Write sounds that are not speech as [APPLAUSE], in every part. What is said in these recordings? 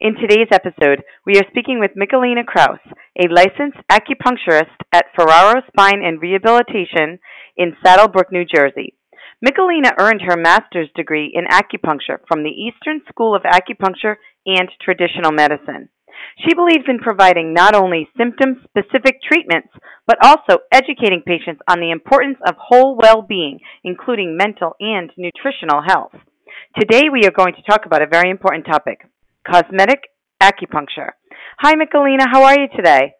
In today's episode, we are speaking with Michelina Kraus, a licensed acupuncturist at Ferraro Spine and Rehabilitation in Saddle Brook, New Jersey. Michelina earned her master's degree in acupuncture from the Eastern School of Acupuncture and Traditional Medicine. She believes in providing not only symptom specific treatments, but also educating patients on the importance of whole well being, including mental and nutritional health. Today, we are going to talk about a very important topic cosmetic acupuncture. Hi, Michelina. How are you today?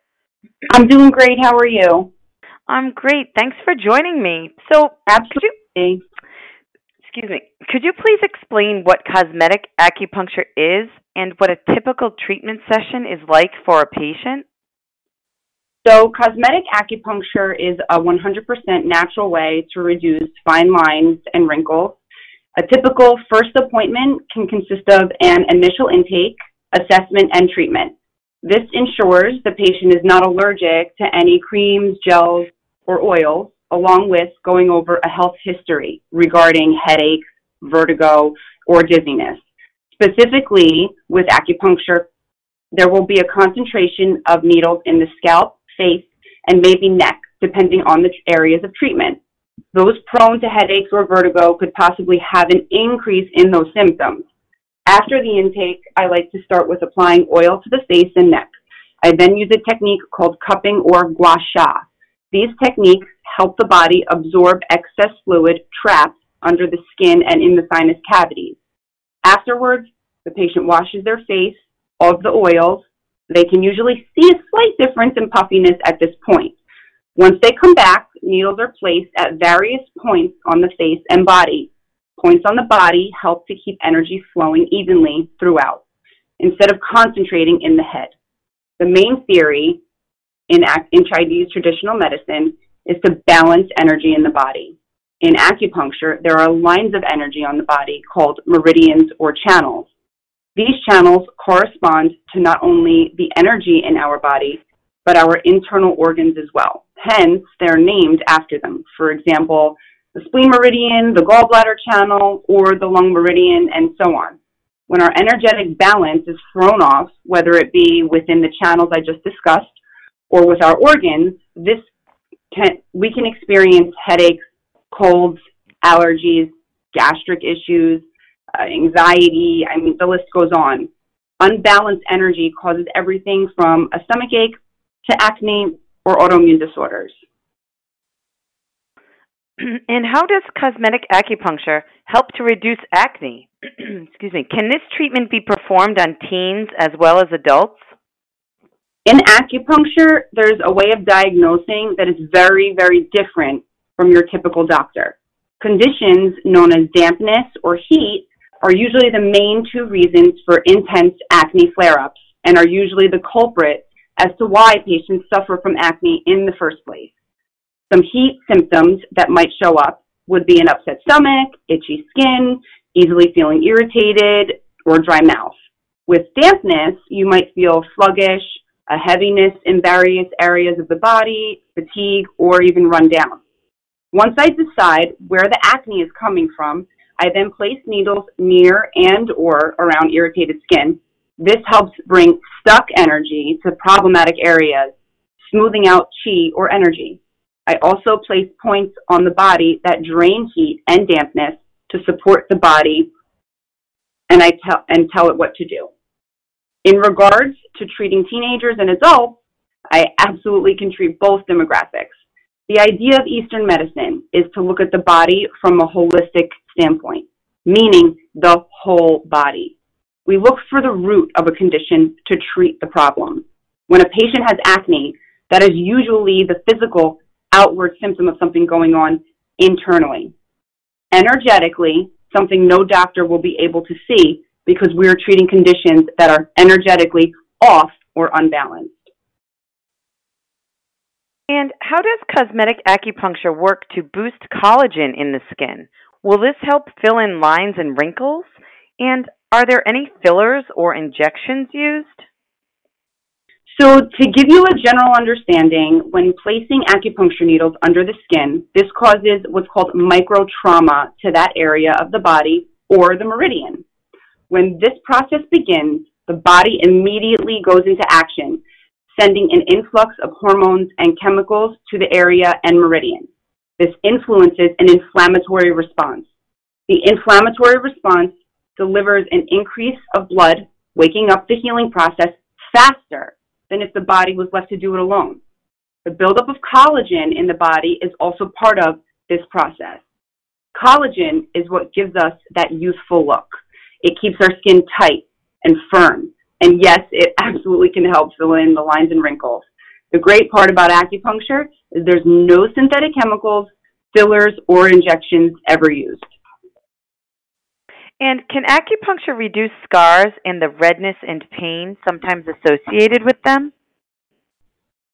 I'm doing great. How are you? I'm great. Thanks for joining me. So, absolutely. You, excuse me. Could you please explain what cosmetic acupuncture is and what a typical treatment session is like for a patient? So, cosmetic acupuncture is a 100% natural way to reduce fine lines and wrinkles. A typical first appointment can consist of an initial intake, assessment, and treatment. This ensures the patient is not allergic to any creams, gels, or oils, along with going over a health history regarding headaches, vertigo, or dizziness. Specifically, with acupuncture, there will be a concentration of needles in the scalp, face, and maybe neck, depending on the areas of treatment. Those prone to headaches or vertigo could possibly have an increase in those symptoms. After the intake, I like to start with applying oil to the face and neck. I then use a technique called cupping or gua sha. These techniques help the body absorb excess fluid trapped under the skin and in the sinus cavities. Afterwards, the patient washes their face of the oils. They can usually see a slight difference in puffiness at this point. Once they come back, needles are placed at various points on the face and body. Points on the body help to keep energy flowing evenly throughout, instead of concentrating in the head. The main theory in, in Chinese traditional medicine is to balance energy in the body. In acupuncture, there are lines of energy on the body called meridians or channels. These channels correspond to not only the energy in our body, but our internal organs as well. Hence, they're named after them. For example, the spleen meridian, the gallbladder channel, or the lung meridian, and so on. When our energetic balance is thrown off, whether it be within the channels I just discussed or with our organs, this can, we can experience headaches, colds, allergies, gastric issues, uh, anxiety. I mean, the list goes on. Unbalanced energy causes everything from a stomach ache to acne or autoimmune disorders. [CLEARS THROAT] And how does cosmetic acupuncture help to reduce acne? [CLEARS THROAT] Excuse me. Can this treatment be performed on teens as well as adults? In acupuncture, there's a way of diagnosing that is very, very different from your typical doctor. Conditions known as dampness or heat are usually the main two reasons for intense acne flare ups and are usually the culprit as to why patients suffer from acne in the first place. Some heat symptoms that might show up would be an upset stomach, itchy skin, easily feeling irritated, or dry mouth. With dampness, you might feel sluggish, a heaviness in various areas of the body, fatigue, or even run down. Once I decide where the acne is coming from, I then place needles near and or around irritated skin. This helps bring stuck energy to problematic areas, smoothing out chi or energy. I also place points on the body that drain heat and dampness to support the body and I tell and tell it what to do. In regards to treating teenagers and adults, I absolutely can treat both demographics. The idea of Eastern medicine is to look at the body from a holistic standpoint, meaning the whole body. We look for the root of a condition to treat the problem. When a patient has acne, that is usually the physical outward symptom of something going on internally. Energetically, something no doctor will be able to see because we're treating conditions that are energetically off or unbalanced. And how does cosmetic acupuncture work to boost collagen in the skin? Will this help fill in lines and wrinkles? And are there any fillers or injections used? So, to give you a general understanding, when placing acupuncture needles under the skin, this causes what's called microtrauma to that area of the body or the meridian. When this process begins, the body immediately goes into action, sending an influx of hormones and chemicals to the area and meridian. This influences an inflammatory response. The inflammatory response delivers an increase of blood, waking up the healing process faster than if the body was left to do it alone. The buildup of collagen in the body is also part of this process. Collagen is what gives us that youthful look. It keeps our skin tight and firm. And yes, it [LAUGHS] absolutely can help fill in the lines and wrinkles. The great part about acupuncture is there's no synthetic chemicals, fillers, or injections ever used. And can acupuncture reduce scars and the redness and pain sometimes associated with them?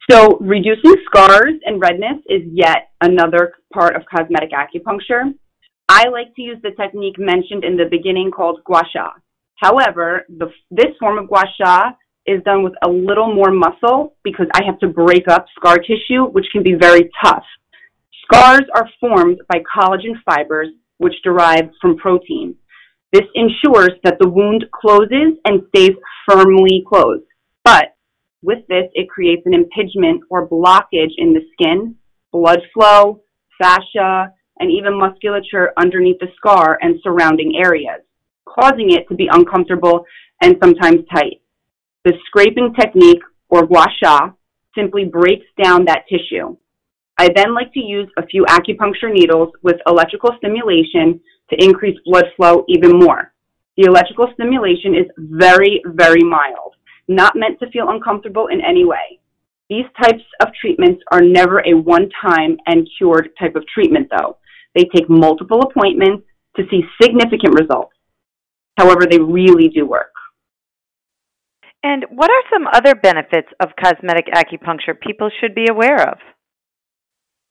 So, reducing scars and redness is yet another part of cosmetic acupuncture. I like to use the technique mentioned in the beginning called gua sha. However, the, this form of gua sha is done with a little more muscle because I have to break up scar tissue, which can be very tough. Scars are formed by collagen fibers, which derive from protein. This ensures that the wound closes and stays firmly closed. But with this, it creates an impingement or blockage in the skin, blood flow, fascia, and even musculature underneath the scar and surrounding areas, causing it to be uncomfortable and sometimes tight. The scraping technique, or gua sha, simply breaks down that tissue. I then like to use a few acupuncture needles with electrical stimulation to increase blood flow even more. The electrical stimulation is very, very mild, not meant to feel uncomfortable in any way. These types of treatments are never a one time and cured type of treatment, though. They take multiple appointments to see significant results. However, they really do work. And what are some other benefits of cosmetic acupuncture people should be aware of?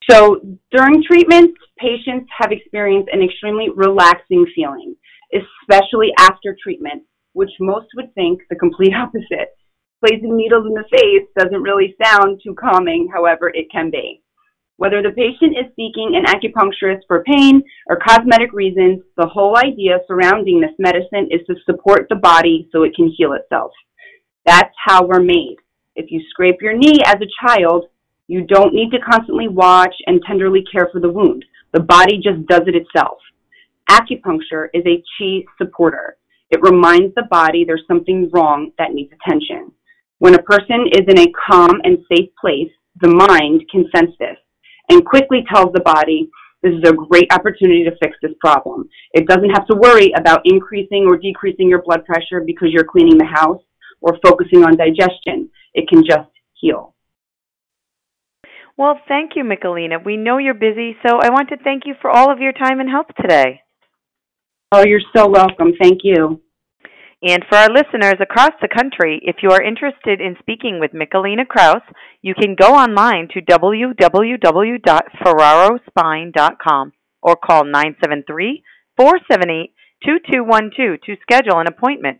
So, during treatment, patients have experienced an extremely relaxing feeling, especially after treatment, which most would think the complete [LAUGHS] opposite. Placing needles in the face doesn't really sound too calming, however, it can be. Whether the patient is seeking an acupuncturist for pain or cosmetic reasons, the whole idea surrounding this medicine is to support the body so it can heal itself. That's how we're made. If you scrape your knee as a child, you don't need to constantly watch and tenderly care for the wound. The body just does it itself. Acupuncture is a chi supporter. It reminds the body there's something wrong that needs attention. When a person is in a calm and safe place, the mind can sense this and quickly tells the body, this is a great opportunity to fix this problem. It doesn't have to worry about increasing or decreasing your blood pressure because you're cleaning the house or focusing on digestion. It can just heal. Well, thank you, Michelina. We know you're busy, so I want to thank you for all of your time and help today. Oh, you're so welcome. Thank you. And for our listeners across the country, if you are interested in speaking with Michelina Kraus, you can go online to www.ferrarospine.com or call 973 478 2212 to schedule an appointment.